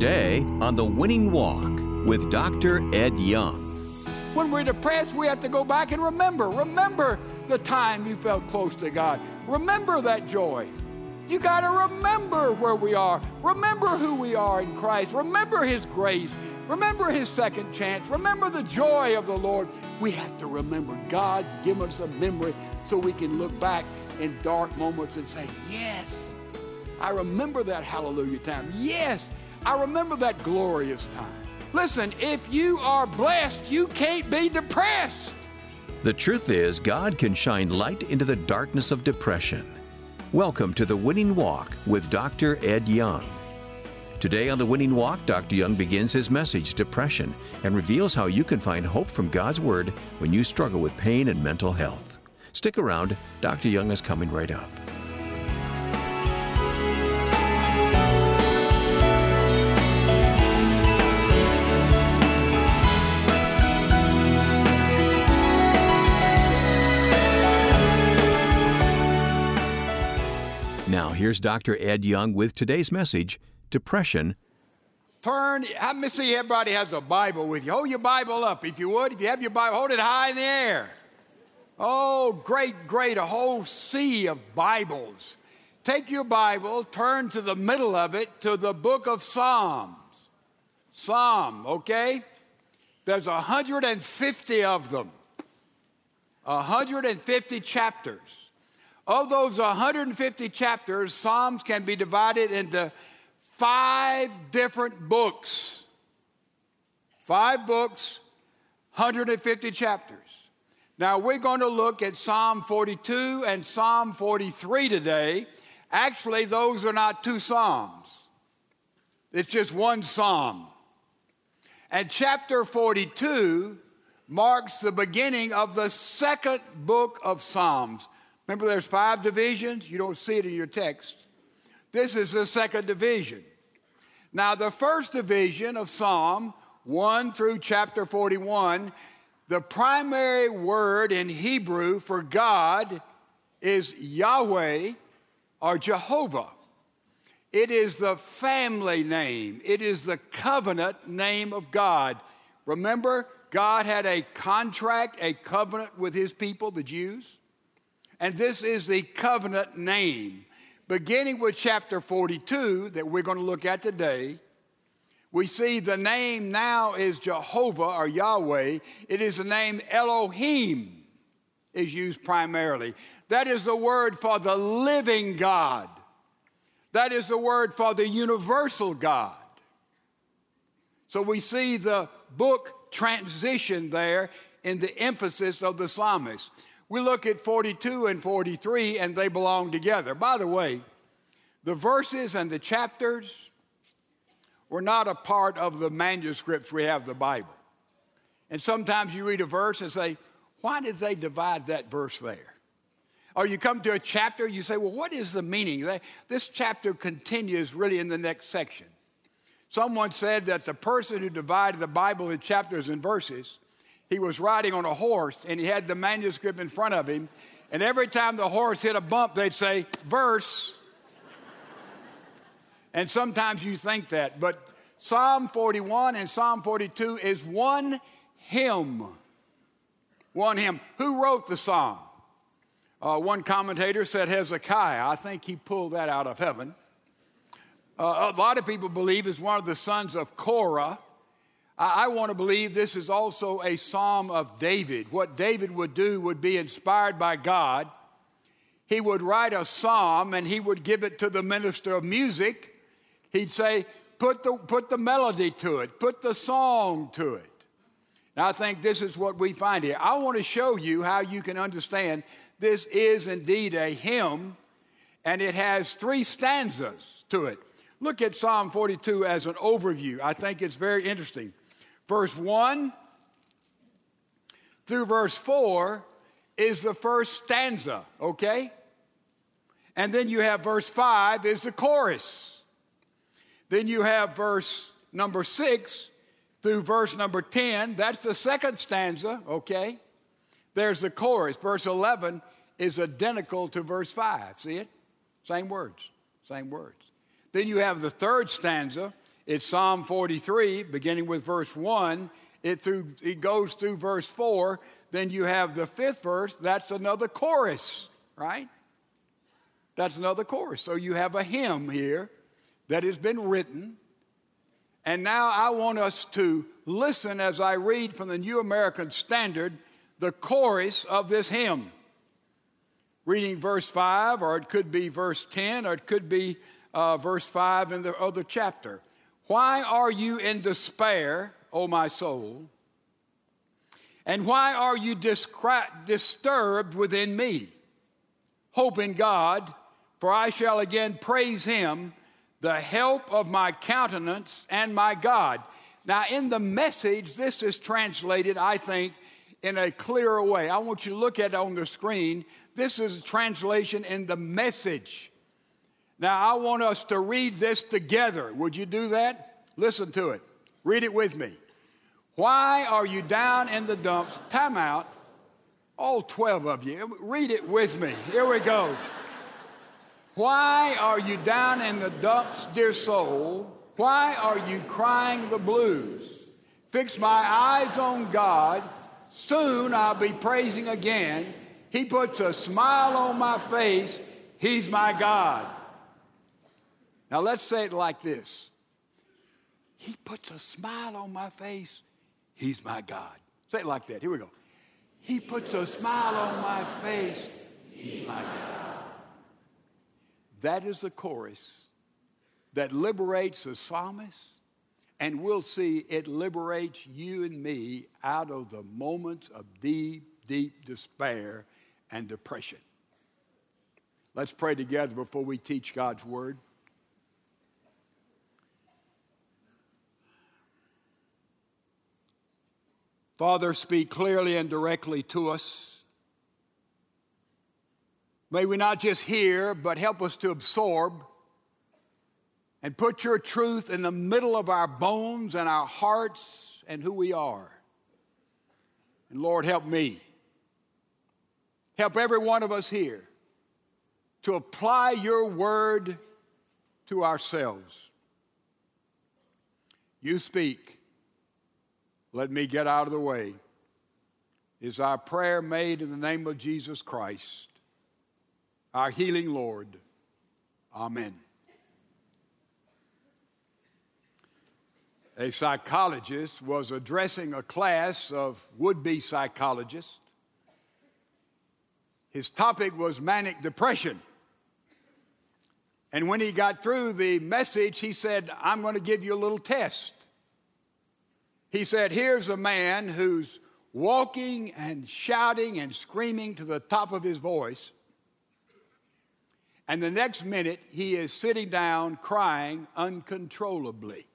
Today on The Winning Walk with Dr. Ed Young. When we're depressed, we have to go back and remember. Remember the time you felt close to God. Remember that joy. You got to remember where we are. Remember who we are in Christ. Remember His grace. Remember His second chance. Remember the joy of the Lord. We have to remember God's given us a memory so we can look back in dark moments and say, Yes, I remember that hallelujah time. Yes, I remember that glorious time. Listen, if you are blessed, you can't be depressed. The truth is, God can shine light into the darkness of depression. Welcome to The Winning Walk with Dr. Ed Young. Today on The Winning Walk, Dr. Young begins his message, Depression, and reveals how you can find hope from God's Word when you struggle with pain and mental health. Stick around, Dr. Young is coming right up. Now, here's Dr. Ed Young with today's message Depression. Turn, let me see everybody has a Bible with you. Hold your Bible up if you would. If you have your Bible, hold it high in the air. Oh, great, great, a whole sea of Bibles. Take your Bible, turn to the middle of it to the book of Psalms. Psalm, okay? There's 150 of them, 150 chapters. Of those 150 chapters, Psalms can be divided into five different books. Five books, 150 chapters. Now, we're going to look at Psalm 42 and Psalm 43 today. Actually, those are not two Psalms, it's just one Psalm. And chapter 42 marks the beginning of the second book of Psalms. Remember, there's five divisions. You don't see it in your text. This is the second division. Now, the first division of Psalm 1 through chapter 41, the primary word in Hebrew for God is Yahweh or Jehovah. It is the family name, it is the covenant name of God. Remember, God had a contract, a covenant with his people, the Jews. And this is the covenant name. Beginning with chapter 42 that we're going to look at today, we see the name now is Jehovah or Yahweh. It is the name Elohim is used primarily. That is the word for the living God. That is the word for the universal God. So we see the book transition there in the emphasis of the psalmist. We look at 42 and 43, and they belong together. By the way, the verses and the chapters were not a part of the manuscripts we have the Bible. And sometimes you read a verse and say, why did they divide that verse there? Or you come to a chapter, you say, well, what is the meaning? This chapter continues really in the next section. Someone said that the person who divided the Bible in chapters and verses he was riding on a horse and he had the manuscript in front of him. And every time the horse hit a bump, they'd say, verse. and sometimes you think that, but Psalm 41 and Psalm 42 is one hymn. One hymn. Who wrote the psalm? Uh, one commentator said Hezekiah. I think he pulled that out of heaven. Uh, a lot of people believe is one of the sons of Korah. I, want to believe this is also a psalm of David. What David would do would be inspired by God. He would write a psalm and he would give it to the minister of music. He'd say, put the, put the melody to it, put the song to it. Now, I think this is what we find here. I want to show you how you can understand this is indeed a hymn, and it has three stanzas to it. Look at Psalm 42 as an overview. I think it's very interesting. Verse 1 through verse 4 is the first stanza, okay? And then you have verse 5 is the chorus. Then you have verse number 6 through verse number 10, that's the second stanza, okay? There's the chorus. Verse 11 is identical to verse 5. See it? Same words, same words. Then you have the third stanza, It's Psalm 43, beginning with verse 1. It, through, it goes through verse 4. Then you have the fifth verse. That's another chorus, right? That's another chorus. So you have a hymn here that has been written. And now I want us to listen as I read from the New American Standard the chorus of this hymn. Reading verse 5, or it could be verse 10, or it could be uh, verse 5 in the other chapter. Why are you in despair, O my soul? And why are you disturbed within me? Hope in God, for I shall again praise him, the help of my countenance and my God. Now, in the message, this is translated, I think, in a clearer way. I want you to look at it on the screen. This is a translation in the message. Now, I want us to read this together. Would you do that? Listen to it. Read it with me. Why are you down in the dumps? Time out. All 12 of you. Read it with me. Here we go. Why are you down in the dumps, dear soul? Why are you crying the blues? Fix my eyes on God. Soon I'll be praising again. He puts a smile on my face. He's my God. Now let's say it like this He puts a smile on my face. He's my God. Say it like that. Here we go. He puts a smile on my face. He's my God. That is the chorus that liberates the psalmist, and we'll see it liberates you and me out of the moments of deep, deep despair and depression. Let's pray together before we teach God's word. Father, speak clearly and directly to us. May we not just hear, but help us to absorb and put your truth in the middle of our bones and our hearts and who we are. And Lord, help me. Help every one of us here to apply your word to ourselves. You speak. Let me get out of the way. Is our prayer made in the name of Jesus Christ, our healing Lord? Amen. A psychologist was addressing a class of would be psychologists. His topic was manic depression. And when he got through the message, he said, I'm going to give you a little test. He said, Here's a man who's walking and shouting and screaming to the top of his voice. And the next minute, he is sitting down crying uncontrollably.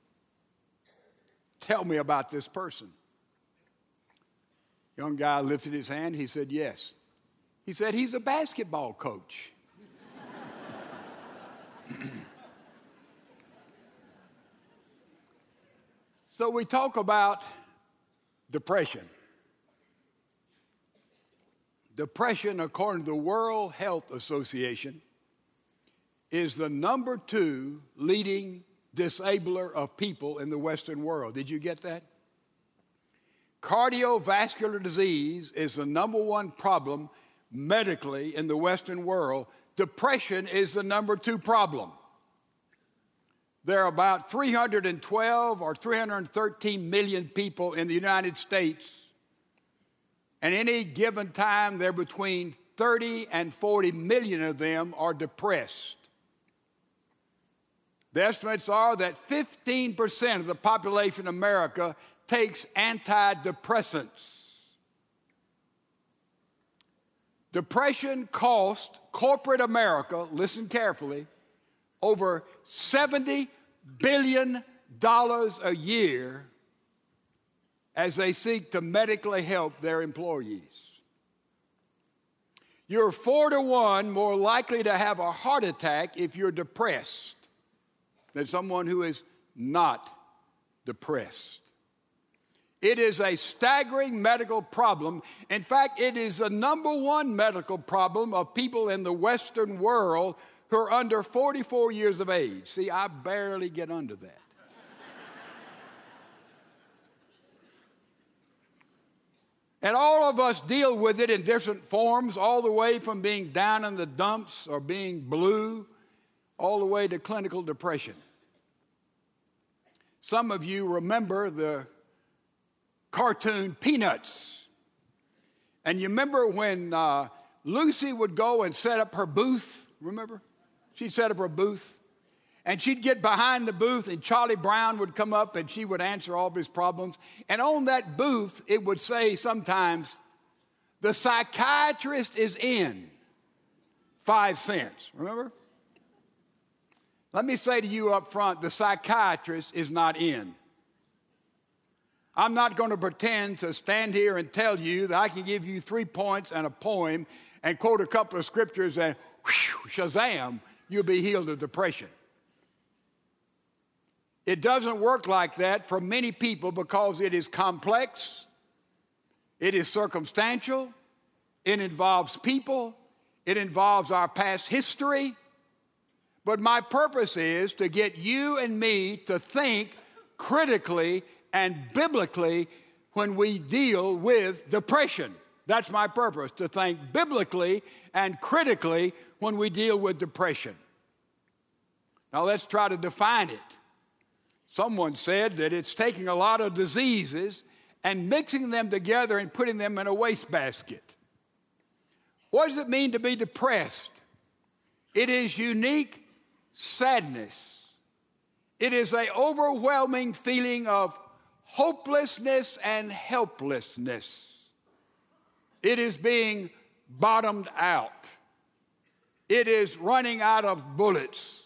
Tell me about this person. Young guy lifted his hand. He said, Yes. He said, He's a basketball coach. So we talk about depression. Depression, according to the World Health Association, is the number two leading disabler of people in the Western world. Did you get that? Cardiovascular disease is the number one problem medically in the Western world. Depression is the number two problem. There are about 312 or 313 million people in the United States. And any given time, there are between 30 and 40 million of them are depressed. The estimates are that 15% of the population of America takes antidepressants. Depression cost corporate America, listen carefully, over 70 billion dollars a year as they seek to medically help their employees. You're four to one more likely to have a heart attack if you're depressed than someone who is not depressed. It is a staggering medical problem. In fact, it is the number one medical problem of people in the Western world who are under 44 years of age. See, I barely get under that. and all of us deal with it in different forms, all the way from being down in the dumps or being blue, all the way to clinical depression. Some of you remember the cartoon Peanuts. And you remember when uh, Lucy would go and set up her booth, remember? She'd set up her booth. And she'd get behind the booth, and Charlie Brown would come up and she would answer all of his problems. And on that booth, it would say sometimes, The psychiatrist is in, five cents. Remember? Let me say to you up front the psychiatrist is not in. I'm not going to pretend to stand here and tell you that I can give you three points and a poem and quote a couple of scriptures and whew, shazam, you'll be healed of depression. It doesn't work like that for many people because it is complex, it is circumstantial, it involves people, it involves our past history. But my purpose is to get you and me to think critically and biblically when we deal with depression. That's my purpose, to think biblically and critically when we deal with depression. Now let's try to define it. Someone said that it's taking a lot of diseases and mixing them together and putting them in a wastebasket. What does it mean to be depressed? It is unique sadness. It is an overwhelming feeling of hopelessness and helplessness. It is being bottomed out. It is running out of bullets.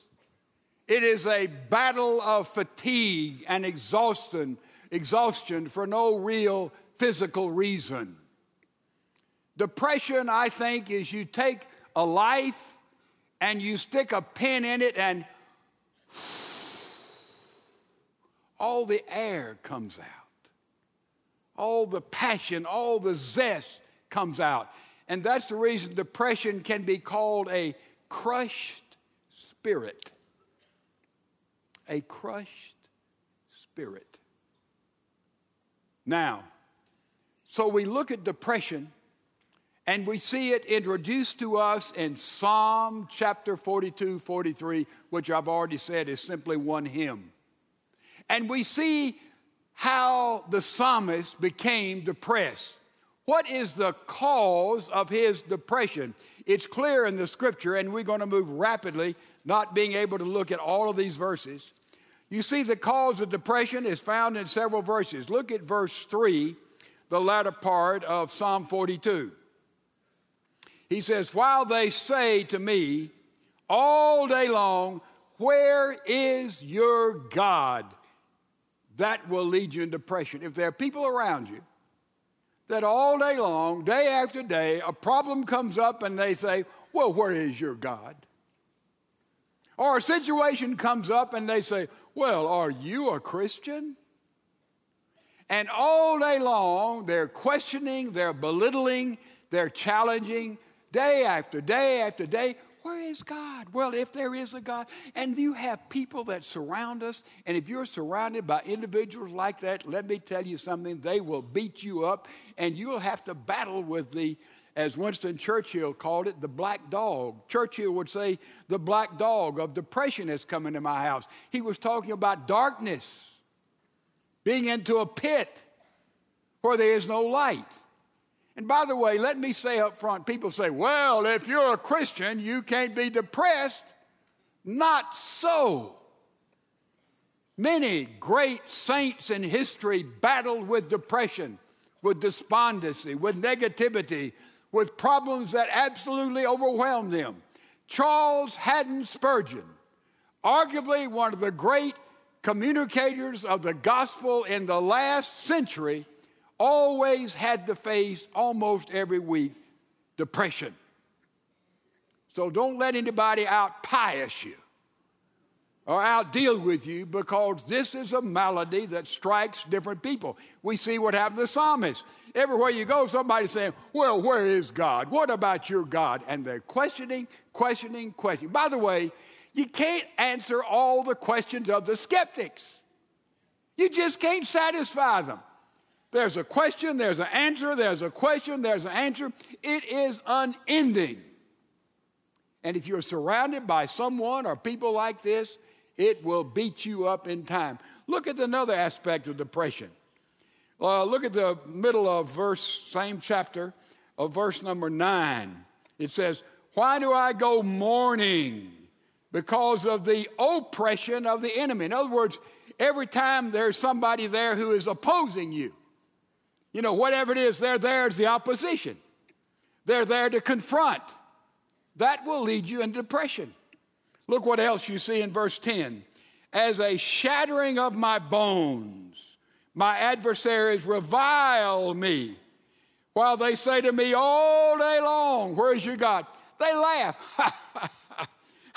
It is a battle of fatigue and exhaustion, exhaustion for no real physical reason. Depression, I think, is you take a life and you stick a pin in it and all the air comes out. All the passion, all the zest comes out. And that's the reason depression can be called a crushed spirit a crushed spirit. Now, so we look at depression and we see it introduced to us in Psalm chapter 42, 43, which I've already said is simply one hymn. And we see how the psalmist became depressed. What is the cause of his depression? It's clear in the scripture, and we're going to move rapidly, not being able to look at all of these verses. You see, the cause of depression is found in several verses. Look at verse 3, the latter part of Psalm 42. He says, While they say to me all day long, Where is your God? That will lead you in depression. If there are people around you that all day long, day after day, a problem comes up and they say, Well, where is your God? Or a situation comes up and they say, well, are you a Christian? And all day long, they're questioning, they're belittling, they're challenging, day after day after day. Where is God? Well, if there is a God, and you have people that surround us, and if you're surrounded by individuals like that, let me tell you something, they will beat you up, and you'll have to battle with the as Winston Churchill called it, the black dog. Churchill would say, the black dog of depression has come into my house. He was talking about darkness, being into a pit where there is no light. And by the way, let me say up front people say, well, if you're a Christian, you can't be depressed. Not so. Many great saints in history battled with depression, with despondency, with negativity, with problems that absolutely overwhelmed them. Charles Haddon Spurgeon, arguably one of the great communicators of the gospel in the last century, always had to face almost every week depression. So don't let anybody out pious you or out deal with you because this is a malady that strikes different people. We see what happened to the psalmist. Everywhere you go, somebody's saying, Well, where is God? What about your God? And they're questioning, questioning, questioning. By the way, you can't answer all the questions of the skeptics. You just can't satisfy them. There's a question, there's an answer, there's a question, there's an answer. It is unending. And if you're surrounded by someone or people like this, it will beat you up in time. Look at another aspect of depression. Uh, look at the middle of verse, same chapter, of verse number nine. It says, Why do I go mourning? Because of the oppression of the enemy. In other words, every time there's somebody there who is opposing you, you know, whatever it is, they're there as the opposition. They're there to confront. That will lead you into depression. Look what else you see in verse 10. As a shattering of my bones, my adversaries revile me, while they say to me all day long, Where's your God? They laugh.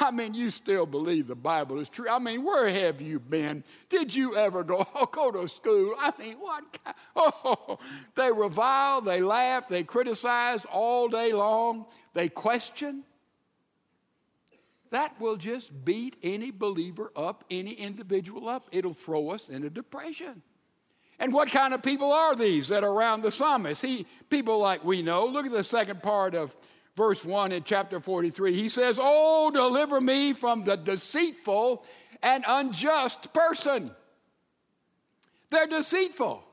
I mean, you still believe the Bible is true. I mean, where have you been? Did you ever go, oh, go to school? I mean, what? Oh, they revile, they laugh, they criticize all day long, they question. That will just beat any believer up, any individual up. It'll throw us into depression. And what kind of people are these that are around the psalmist? He, people like we know. Look at the second part of verse 1 in chapter 43. He says, Oh, deliver me from the deceitful and unjust person. They're deceitful.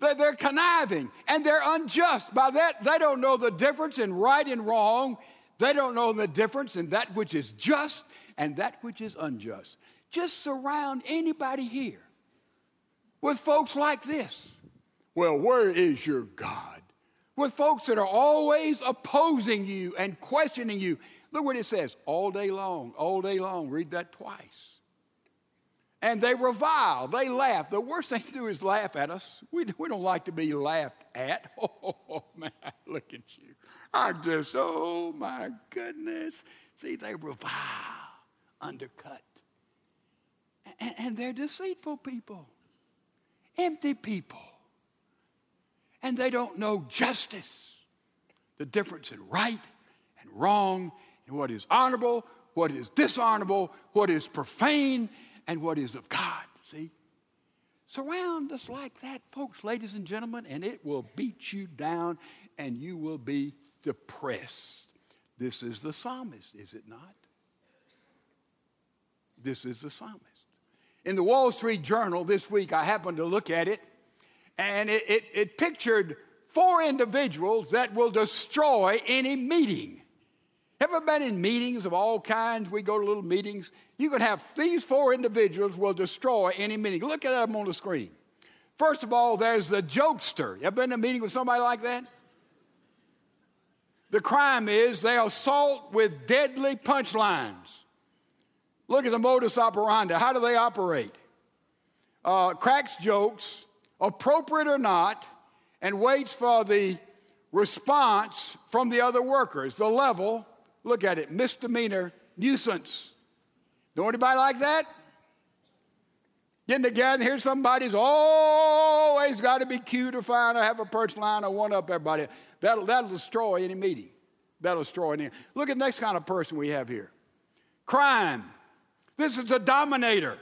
They're, conniving and they're unjust. By that, they don't know the difference in right and wrong. They don't know the difference in that which is just and that which is unjust. Just surround anybody here with folks like this. Well, where is your God? With folks that are always opposing you and questioning you. Look what it says all day long, all day long. Read that twice. And they revile, they laugh. The worst thing to do is laugh at us. We, we don't like to be laughed at. Oh, man, look at you. I just, oh my goodness. See, they revile, undercut. And, and they're deceitful people, empty people and they don't know justice, the difference in right and wrong, and what is honorable, what is dishonorable, what is profane, and what is of God. See? Surround us like that, folks, ladies and gentlemen, and it will beat you down and you will be depressed. This is the psalmist, is it not? This is the psalmist. In the Wall Street Journal this week, I happened to look at it, and it, it, it pictured four individuals that will destroy any meeting. Ever been in meetings of all kinds? We go to little meetings. You can have these four individuals will destroy any meeting. Look at them on the screen. First of all, there's the jokester. You ever been in a meeting with somebody like that? The crime is they assault with deadly punchlines. Look at the modus operandi. How do they operate? Uh, cracks jokes, appropriate or not, and waits for the response from the other workers. The level, look at it, misdemeanor nuisance. Know anybody like that? Getting together, here's somebody's always got to be cute or fine or have a perch line or one up everybody. That'll, that'll destroy any meeting. That'll destroy any. Look at the next kind of person we have here crime. This is a dominator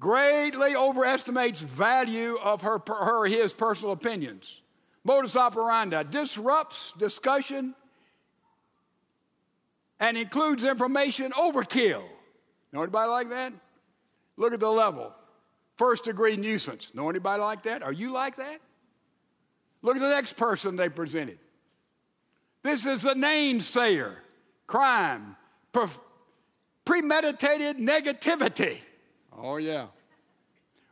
greatly overestimates value of her, her his personal opinions. Modus operandi disrupts discussion and includes information overkill. Know anybody like that? Look at the level. First degree nuisance. Know anybody like that? Are you like that? Look at the next person they presented. This is the namesayer, crime, premeditated negativity. Oh, yeah.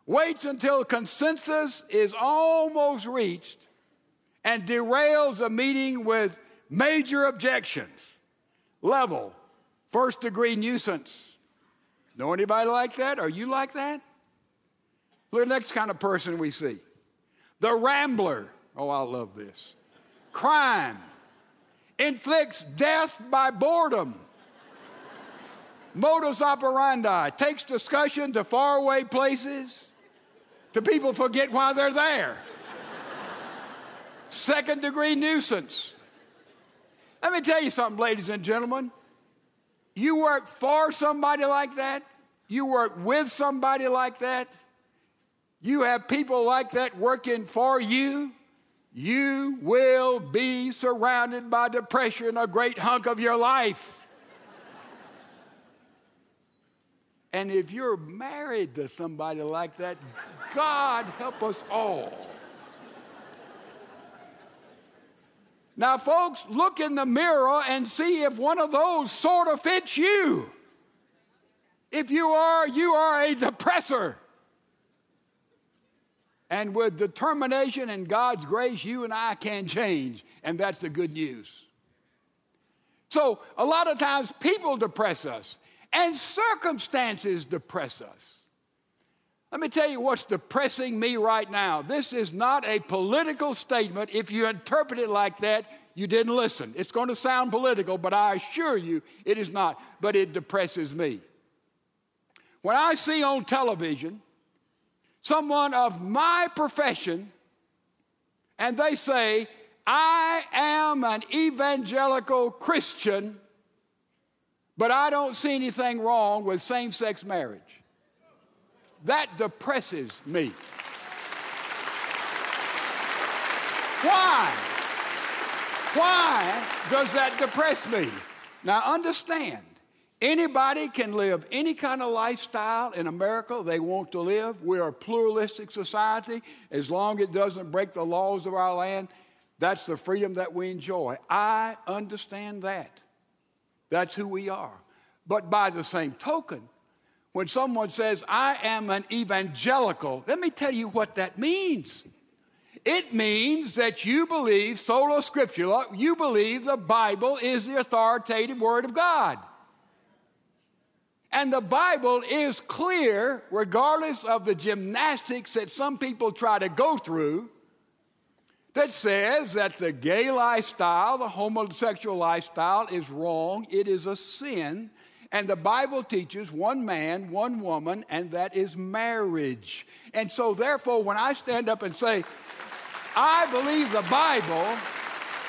Waits until consensus is almost reached and derails a meeting with major objections. Level, first degree nuisance. Know anybody like that? Are you like that? Look at the next kind of person we see the rambler. Oh, I love this. Crime inflicts death by boredom modus operandi takes discussion to faraway places to people forget why they're there. Second degree nuisance. Let me tell you something, ladies and gentlemen. You work for somebody like that, you work with somebody like that, you have people like that working for you, you will be surrounded by depression a great hunk of your life. And if you're married to somebody like that, God help us all. Now, folks, look in the mirror and see if one of those sort of fits you. If you are, you are a depressor. And with determination and God's grace, you and I can change. And that's the good news. So, a lot of times people depress us, and circumstances depress us. Let me tell you what's depressing me right now. This is not a political statement. If you interpret it like that, you didn't listen. It's going to sound political, but I assure you it is not. But it depresses me. When I see on television someone of my profession and they say, I am an evangelical Christian, but I don't see anything wrong with same sex marriage. That depresses me. Why? Why does that depress me? Now, understand, anybody can live any kind of lifestyle in America they want to live. We're a pluralistic society. As long as it doesn't break the laws of our land, that's the freedom that we enjoy. I understand that. That's who we are. But by the same token, when someone says, I am an evangelical, let me tell you what that means. It means that you believe sola scriptura, you believe the Bible is the authoritative word of God. And the Bible is clear, regardless of the gymnastics that some people try to go through, that says that the gay lifestyle, the homosexual lifestyle is wrong, it is a sin, and the Bible teaches one man, one woman, and that is marriage. And so, therefore, when I stand up and say, I believe the Bible,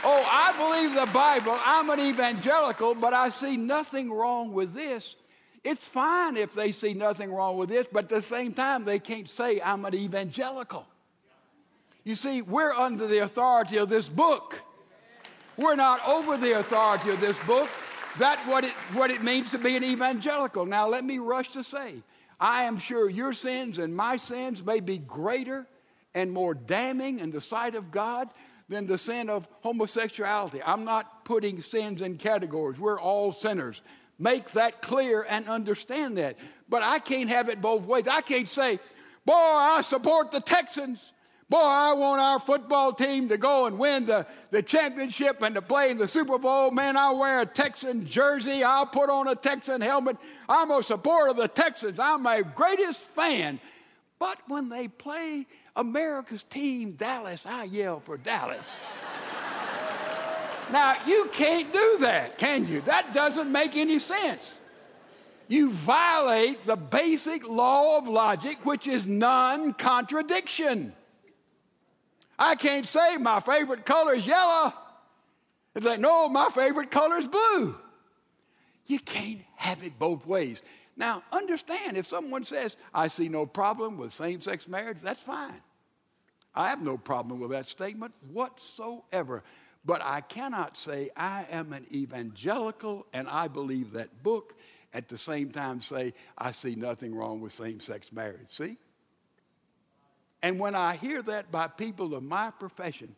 oh, I believe the Bible, I'm an evangelical, but I see nothing wrong with this. It's fine if they see nothing wrong with this, but at the same time, they can't say, I'm an evangelical. You see, we're under the authority of this book. We're not over the authority of this book. That's what it, what it means to be an evangelical. Now, let me rush to say, I am sure your sins and my sins may be greater and more damning in the sight of God than the sin of homosexuality. I'm not putting sins in categories. We're all sinners. Make that clear and understand that. But I can't have it both ways. I can't say, boy, I support the Texans. Boy, I want our football team to go and win the, the championship and to play in the Super Bowl. Man, I'll wear a Texan jersey. I'll put on a Texan helmet. I'm a supporter of the Texans. I'm my greatest fan. But when they play America's team, Dallas, I yell for Dallas. now, you can't do that, can you? That doesn't make any sense. You violate the basic law of logic, which is non contradiction. I can't say my favorite color is yellow. It's like, no, my favorite color is blue. You can't have it both ways. Now, understand if someone says, I see no problem with same sex marriage, that's fine. I have no problem with that statement whatsoever. But I cannot say I am an evangelical and I believe that book, at the same time say I see nothing wrong with same sex marriage. See? And when I hear that by people of my profession,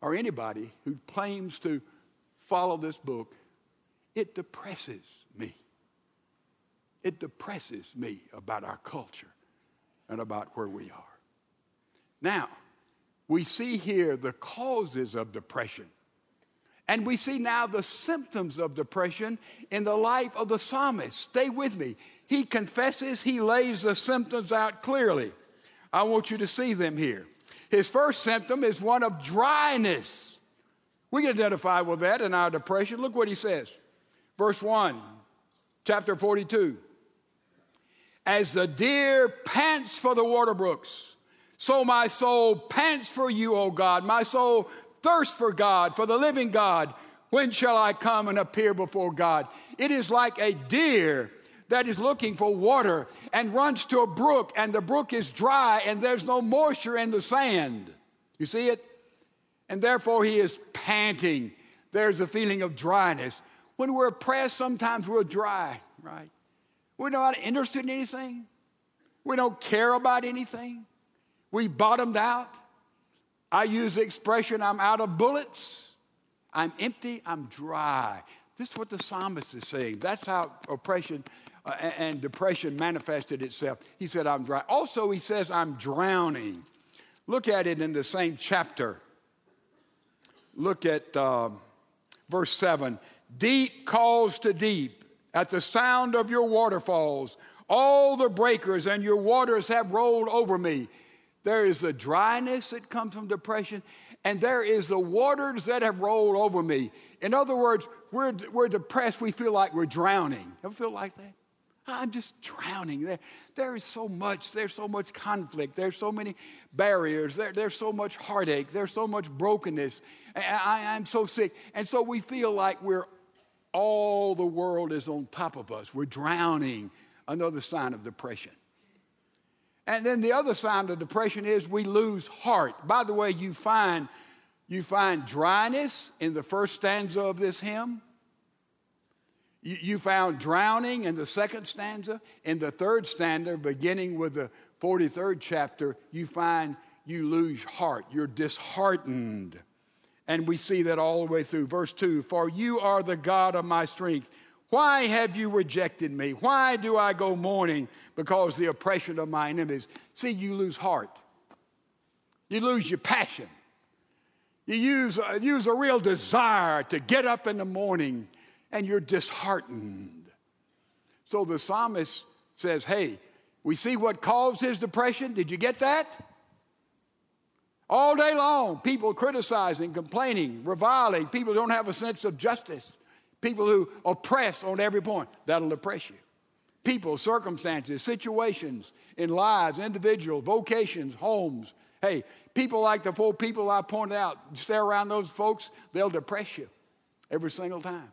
or anybody who claims to follow this book, it depresses me. It depresses me about our culture and about where we are. Now, we see here the causes of depression. And we see now the symptoms of depression in the life of the psalmist. Stay with me. He confesses, he lays the symptoms out clearly. I want you to see them here. His first symptom is one of dryness. We can identify with that in our depression. Look what he says. Verse 1, chapter 42. As the deer pants for the water brooks, so my soul pants for you, O God. My soul thirsts for God, for the living God. When shall I come and appear before God? It is like a deer that is looking for water and runs to a brook, and the brook is dry and there's no moisture in the sand. You see it? And therefore he is panting. There's a feeling of dryness. When we're oppressed, sometimes we're dry, right? We're not interested in anything. We don't care about anything. We bottomed out. I use the expression, I'm out of bullets. I'm empty. I'm dry. This is what the psalmist is saying. That's how oppression uh, and depression manifested itself. He said, I'm dry. Also, he says, I'm drowning. Look at it in the same chapter. Look at uh, verse 7. Deep calls to deep at the sound of your waterfalls. All the breakers and your waters have rolled over me. There is a dryness that comes from depression, and there is the waters that have rolled over me. In other words, we're, we're depressed, we feel like we're drowning. Ever feel like that? I'm just drowning. There, there is so much, there's so much conflict, there's so many barriers, there, there's so much heartache, there's so much brokenness. I, I'm so sick. And so we feel like we're all the world is on top of us. We're drowning. Another sign of depression. And then the other sign of depression is we lose heart. By the way, you find you find dryness in the first stanza of this hymn. You, found drowning in the second stanza. In the third stanza, beginning with the 43rd chapter, you find you lose heart. You're disheartened. And we see that all the way through. Verse 2 For you are the God of my strength. Why have you rejected me? Why do I go mourning because the oppression of my enemies? See, you lose heart. You lose your passion. You use, uh, use a real desire to get up in the morning and you're disheartened. So the psalmist says, Hey, we see what caused his depression. Did you get that? All day long, people criticizing, complaining, reviling, people who don't have a sense of justice, people who oppress on every point. That'll depress you. People, circumstances, situations in lives, individuals, vocations, homes. Hey, people like the four people I pointed out, stay around those folks, they'll depress you every single time.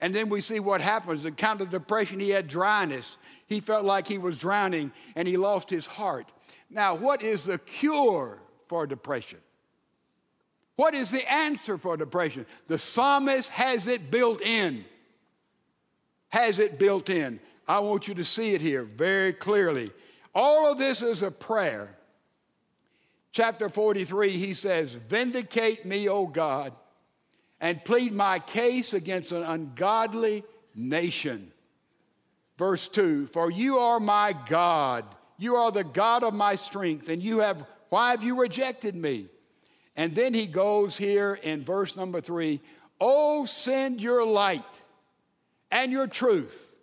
And then we see what happens. The kind of depression, he had dryness. He felt like he was drowning and he lost his heart. Now, what is the cure for depression? What is the answer for depression? The psalmist has it built in. Has it built in. I want you to see it here very clearly. All of this is a prayer. Chapter 43, he says, Vindicate me, O God, and plead my case against an ungodly nation. Verse 2 For you are my God, you are the God of my strength, and you have why have you rejected me? And then he goes here in verse number three Oh, send your light and your truth,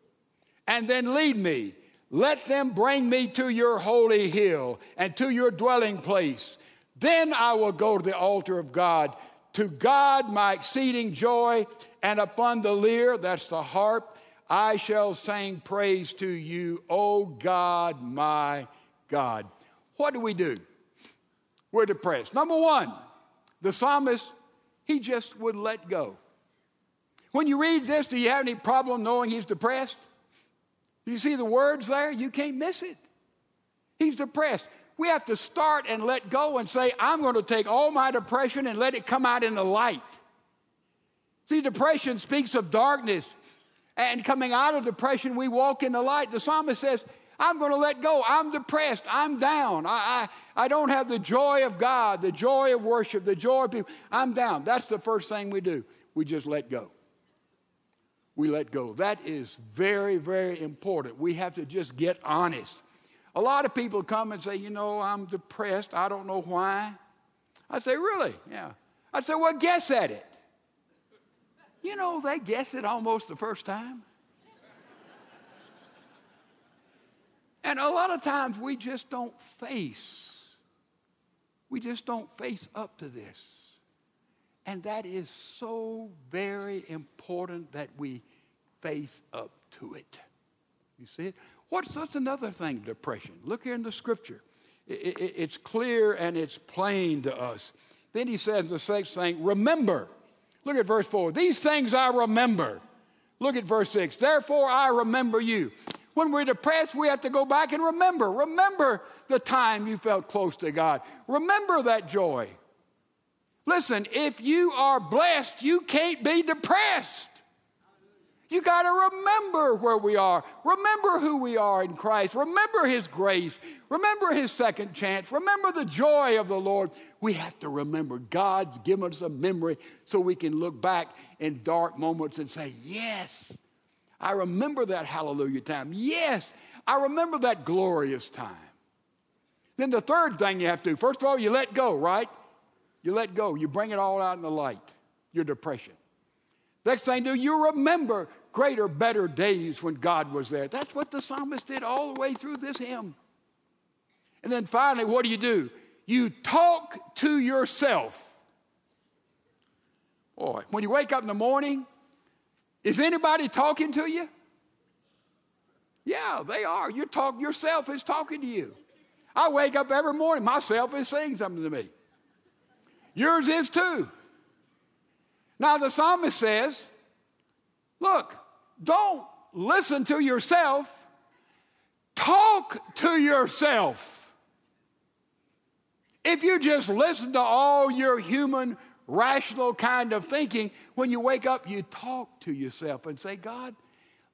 and then lead me. Let them bring me to your holy hill and to your dwelling place. Then I will go to the altar of God, to God my exceeding joy, and upon the lyre, that's the harp, I shall sing praise to you, O God, my God. What do we do? we're depressed. Number one, the psalmist, he just would let go. When you read this, do you have any problem knowing he's depressed? You see the words there? You can't miss it. He's depressed. We have to start and let go and say, I'm going to take all my depression and let it come out in the light. See, depression speaks of darkness. And coming out of depression, we walk in the light. The psalmist says, I'm going to let go. I'm depressed. I'm down. I, I, I don't have the joy of God, the joy of worship, the joy of people. I'm down. That's the first thing we do. We just let go. We let go. That is very, very important. We have to just get honest. A lot of people come and say, You know, I'm depressed. I don't know why. I say, Really? Yeah. I say, Well, guess at it. You know, they guess it almost the first time. And a lot of times we just don't face, we just don't face up to this. And that is so very important that we face up to it. You see it? What's that's another thing, depression? Look here in the scripture. It, it, it's clear and it's plain to us. Then he says the sixth thing, remember. Look at verse 4. These things I remember. Look at verse 6. Therefore I remember you. When we're depressed, we have to go back and remember. Remember the time you felt close to God. Remember that joy. Listen, if you are blessed, you can't be depressed. You got to remember where we are. Remember who we are in Christ. Remember His grace. Remember His second chance. Remember the joy of the Lord. We have to remember God's given us a memory so we can look back in dark moments and say, Yes, I remember that hallelujah time. Yes, I remember that glorious time. Then the third thing you have to do, first of all, you let go, right? You let go. You bring it all out in the light, your depression. Next thing you do, you remember greater, better days when God was there. That's what the psalmist did all the way through this hymn. And then finally, what do you do? You talk to yourself. Boy, when you wake up in the morning, is anybody talking to you? Yeah, they are. You talk yourself is talking to you. I wake up every morning, myself is saying something to me. Yours is too. Now, the psalmist says, Look, don't listen to yourself, talk to yourself. If you just listen to all your human, rational kind of thinking, when you wake up, you talk to yourself and say, God,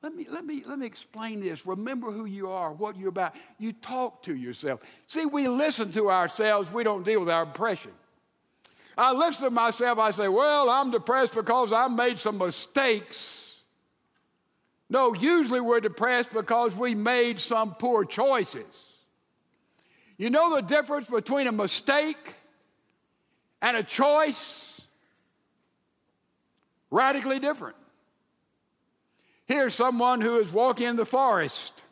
let me, let, me, let me explain this. Remember who you are, what you're about. You talk to yourself. See, we listen to ourselves, we don't deal with our impression. I listen to myself, I say, Well, I'm depressed because I made some mistakes. No, usually we're depressed because we made some poor choices. You know the difference between a mistake and a choice? Radically different. Here's someone who is walking in the forest.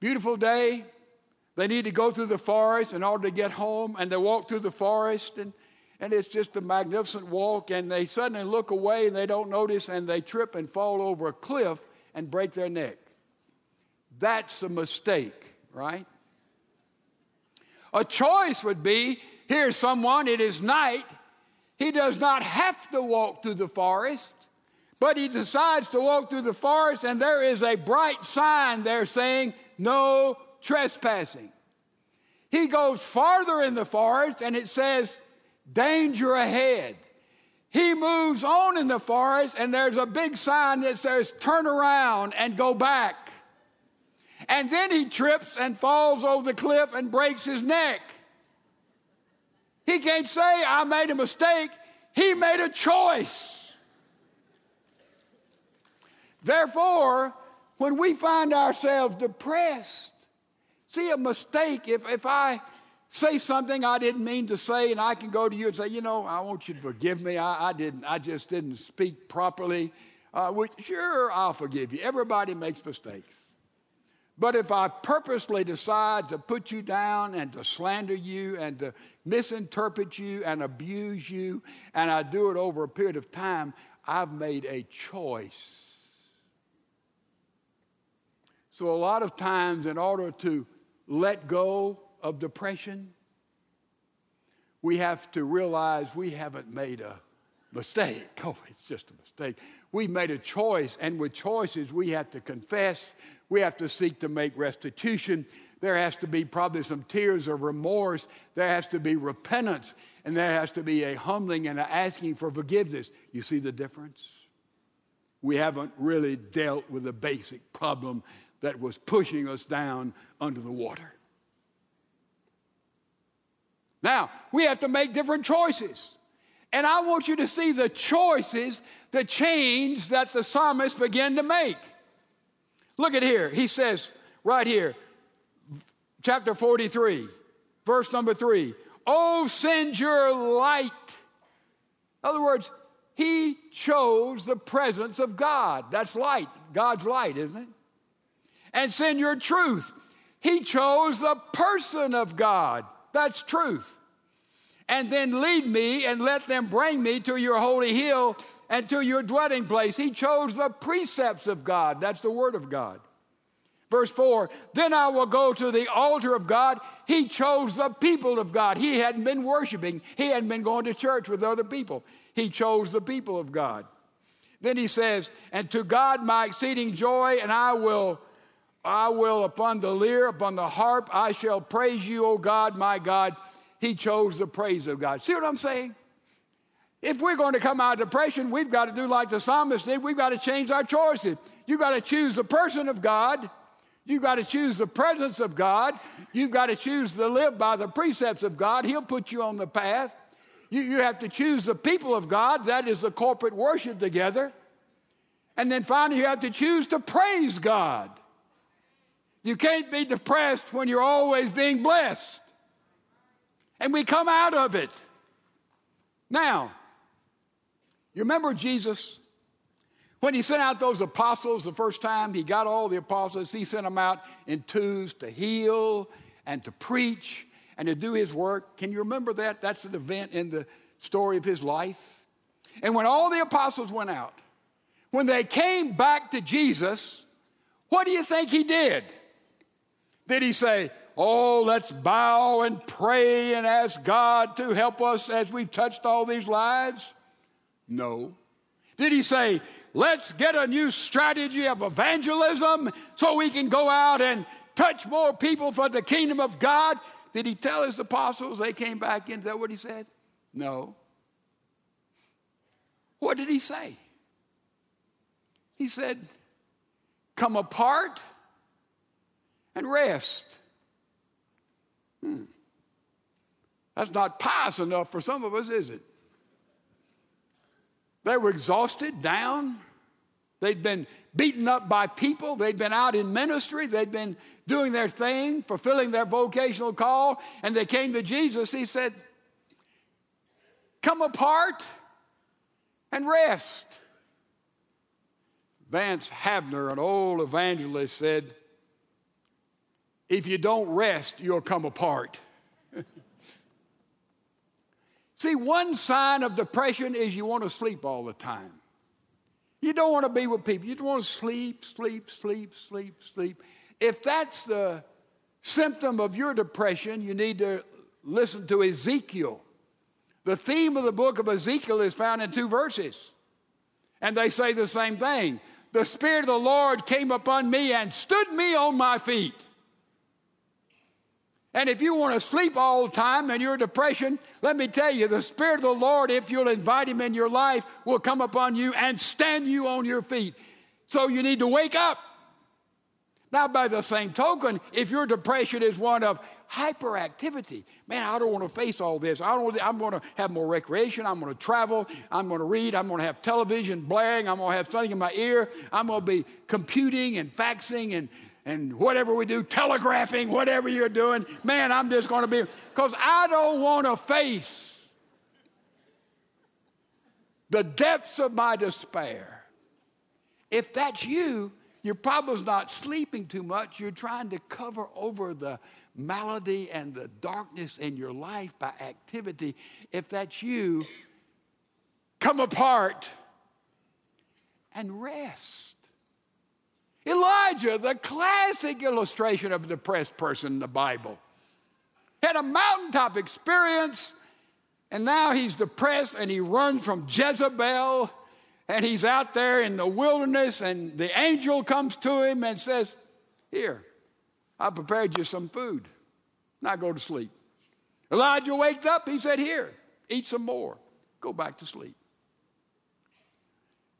Beautiful day, they need to go through the forest in order to get home, and they walk through the forest, and, and it's just a magnificent walk. And they suddenly look away and they don't notice, and they trip and fall over a cliff and break their neck. That's a mistake, right? A choice would be here's someone, it is night. He does not have to walk through the forest, but he decides to walk through the forest, and there is a bright sign there saying, No trespassing. He goes farther in the forest and it says, danger ahead. He moves on in the forest and there's a big sign that says, turn around and go back. And then he trips and falls over the cliff and breaks his neck. He can't say, I made a mistake. He made a choice. Therefore, when we find ourselves depressed, See, a mistake, if, if I say something I didn't mean to say, and I can go to you and say, you know, I want you to forgive me. I, I didn't, I just didn't speak properly. Uh, which, sure, I'll forgive you. Everybody makes mistakes. But if I purposely decide to put you down and to slander you and to misinterpret you and abuse you, and I do it over a period of time, I've made a choice. So, a lot of times, in order to let go of depression, we have to realize we haven't made a mistake. Oh, it's just a mistake. We made a choice, and with choices, we have to confess, we have to seek to make restitution. There has to be probably some tears of remorse, there has to be repentance, and there has to be a humbling and an asking for forgiveness. You see the difference? We haven't really dealt with the basic problem that was pushing us down under the water. Now, we have to make different choices. And I want you to see the choices, the change that the psalmist began to make. Look at here. He says, right here, chapter 43, verse number three, Oh, send your light. In other words, he chose the presence of God. That's light, God's light, isn't it? And send your truth. He chose the person of God. That's truth. And then lead me and let them bring me to your holy hill and to your dwelling place. He chose the precepts of God. That's the word of God. Verse 4 Then I will go to the altar of God. He chose the people of God. He hadn't been worshiping, he hadn't been going to church with other people. He chose the people of God. Then he says, And to God my exceeding joy, and I will, I will upon the lyre, upon the harp, I shall praise you, O God, my God. He chose the praise of God. See what I'm saying? If we're going to come out of depression, we've got to do like the psalmist did. We've got to change our choices. You've got to choose the person of God. You've got to choose the presence of God. You've got to choose to live by the precepts of God. He'll put you on the path. You, you have to choose the people of God, that is the corporate worship together. And then finally, you have to choose to praise God. You can't be depressed when you're always being blessed. And we come out of it. Now, you remember Jesus? When he sent out those apostles the first time, he got all the apostles, he sent them out in twos to heal and to preach and to do his work. Can you remember that? That's an event in the story of his life. And when all the apostles went out, when they came back to Jesus, what do you think he did? Did he say, Oh, let's bow and pray and ask God to help us as we've touched all these lives? No. Did he say, let's get a new strategy of evangelism so we can go out and touch more people for the kingdom of God? Did he tell his apostles they came back in? Is that what he said? No. What did he say? He said, Come apart and rest. Hmm. That's not pious enough for some of us, is it? They were exhausted, down. They'd been beaten up by people. They'd been out in ministry. They'd been doing their thing, fulfilling their vocational call, and they came to Jesus. He said, Come apart and rest. Vance Havner, an old evangelist, said, If you don't rest, you'll come apart. See, one sign of depression is you want to sleep all the time. You don't want to be with people. You don't want to sleep, sleep, sleep, sleep, sleep. If that's the symptom of your depression, you need to listen to Ezekiel. The theme of the book of Ezekiel is found in two verses, and they say the same thing. The Spirit of the Lord came upon me and stood me on my feet. And if you want to sleep all the time and you're depression, let me tell you, the Spirit of the Lord, if you'll invite Him in your life, will come upon you and stand you on your feet. So you need to wake up. Now, by the same token, if your depression is one of hyperactivity, man, I don't want to face all this. I don't, I'm going to have more recreation. I'm going to travel. I'm going to read. I'm going to have television blaring. I'm going to have something in my ear. I'm going to be computing and faxing and, and whatever we do, telegraphing, whatever you're doing. Man, I'm just going to be, because I don't want to face the depths of my despair. If that's you, your problem's not sleeping too much. You're trying to cover over the malady and the darkness in your life by activity. If that's you, come apart and rest. Elijah, the classic illustration of a depressed person in the Bible, had a mountaintop experience, and now he's depressed and he runs from Jezebel and he's out there in the wilderness, and the angel comes to him and says, Here, I prepared you some food. Now go to sleep. Elijah wakes up, he said, Here, eat some more. Go back to sleep.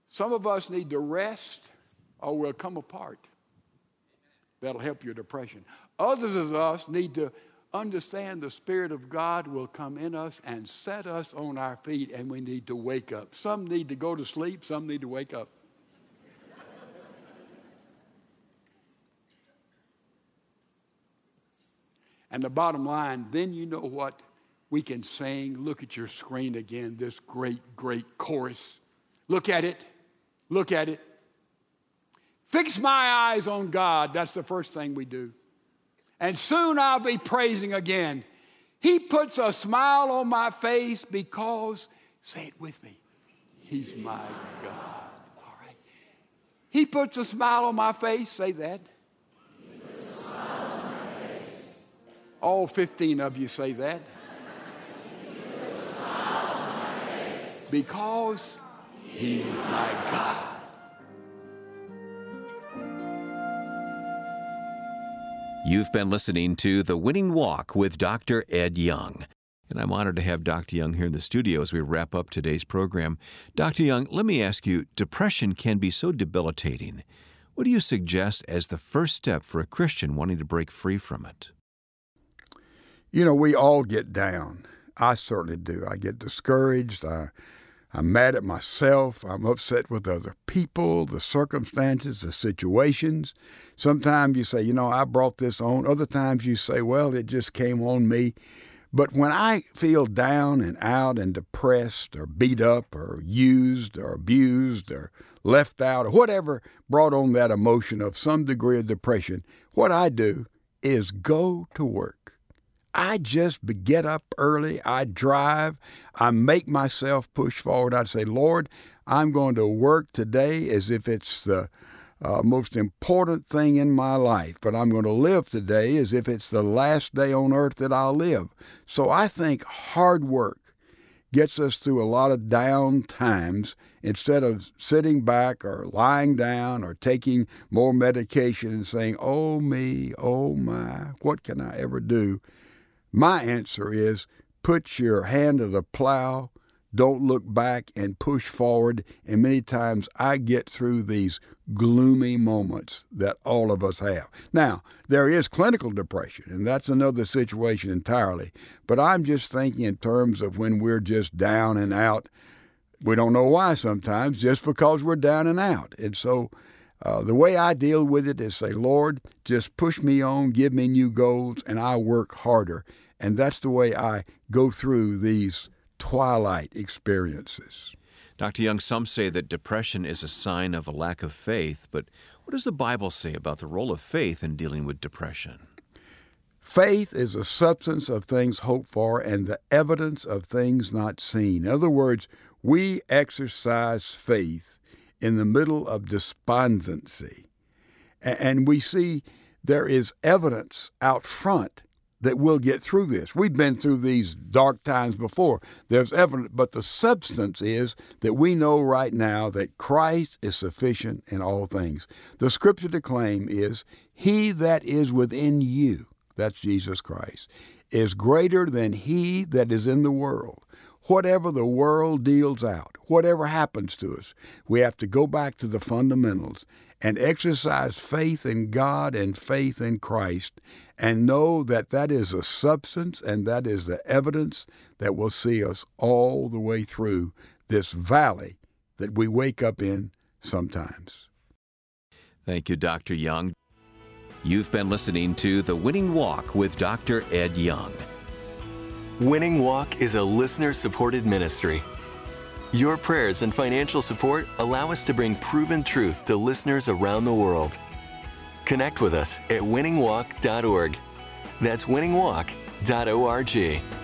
Some of us need to rest or we'll come apart. That'll help your depression. Others of us need to understand the Spirit of God will come in us and set us on our feet, and we need to wake up. Some need to go to sleep, some need to wake up. and the bottom line, then you know what we can sing. Look at your screen again, this great, great chorus. Look at it. Look at it. Fix my eyes on God. That's the first thing we do and soon I'll be praising again. He puts a smile on my face because, say it with me, He's my God. All right. He puts a smile on my face, say that. All 15 of you say that. Because He's my God. You've been listening to The Winning Walk with Dr. Ed Young. And I'm honored to have Dr. Young here in the studio as we wrap up today's program. Dr. Young, let me ask you depression can be so debilitating. What do you suggest as the first step for a Christian wanting to break free from it? You know, we all get down. I certainly do. I get discouraged. I, I'm mad at myself. I'm upset with other people, the circumstances, the situations. Sometimes you say, you know, I brought this on. Other times you say, well, it just came on me. But when I feel down and out and depressed or beat up or used or abused or left out or whatever brought on that emotion of some degree of depression, what I do is go to work. I just get up early, I drive, I make myself push forward. I'd say, Lord, I'm going to work today as if it's the uh, most important thing in my life, but I'm going to live today as if it's the last day on earth that I'll live. So I think hard work gets us through a lot of down times instead of sitting back or lying down or taking more medication and saying, Oh, me, oh, my, what can I ever do? My answer is put your hand to the plow don't look back and push forward. And many times I get through these gloomy moments that all of us have. Now, there is clinical depression, and that's another situation entirely. But I'm just thinking in terms of when we're just down and out. We don't know why sometimes, just because we're down and out. And so uh, the way I deal with it is say, Lord, just push me on, give me new goals, and I'll work harder. And that's the way I go through these twilight experiences. Dr. Young, some say that depression is a sign of a lack of faith, but what does the Bible say about the role of faith in dealing with depression? Faith is a substance of things hoped for and the evidence of things not seen. In other words, we exercise faith in the middle of despondency. And we see there is evidence out front that we'll get through this. We've been through these dark times before. There's evidence, but the substance is that we know right now that Christ is sufficient in all things. The scripture to claim is, He that is within you, that's Jesus Christ, is greater than he that is in the world. Whatever the world deals out, whatever happens to us, we have to go back to the fundamentals and exercise faith in God and faith in Christ and know that that is a substance and that is the evidence that will see us all the way through this valley that we wake up in sometimes. Thank you, Dr. Young. You've been listening to The Winning Walk with Dr. Ed Young. Winning Walk is a listener supported ministry. Your prayers and financial support allow us to bring proven truth to listeners around the world. Connect with us at winningwalk.org. That's winningwalk.org.